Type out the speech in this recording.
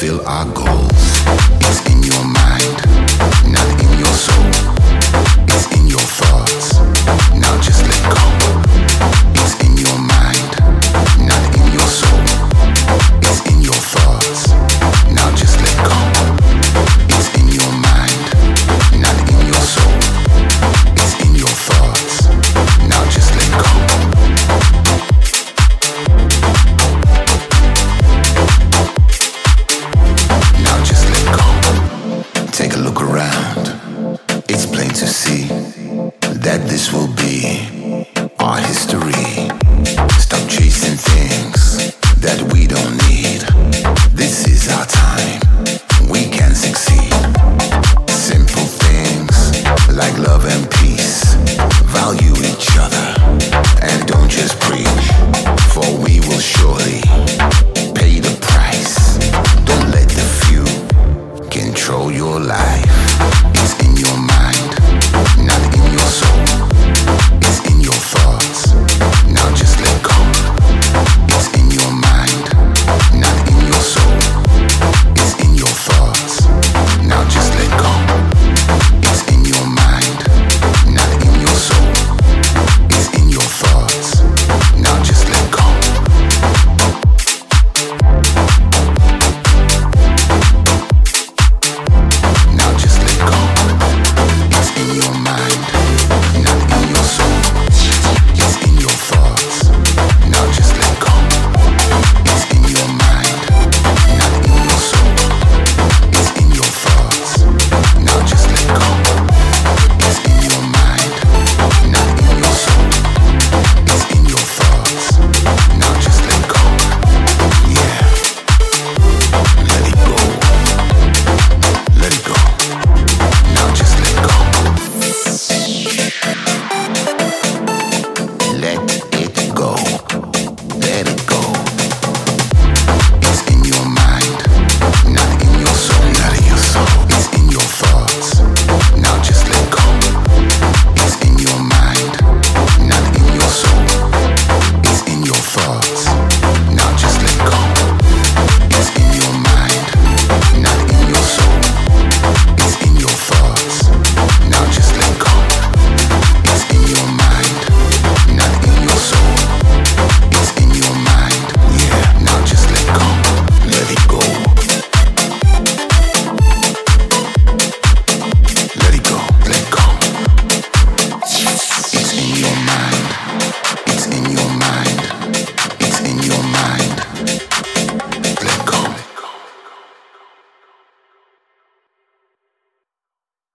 be our history.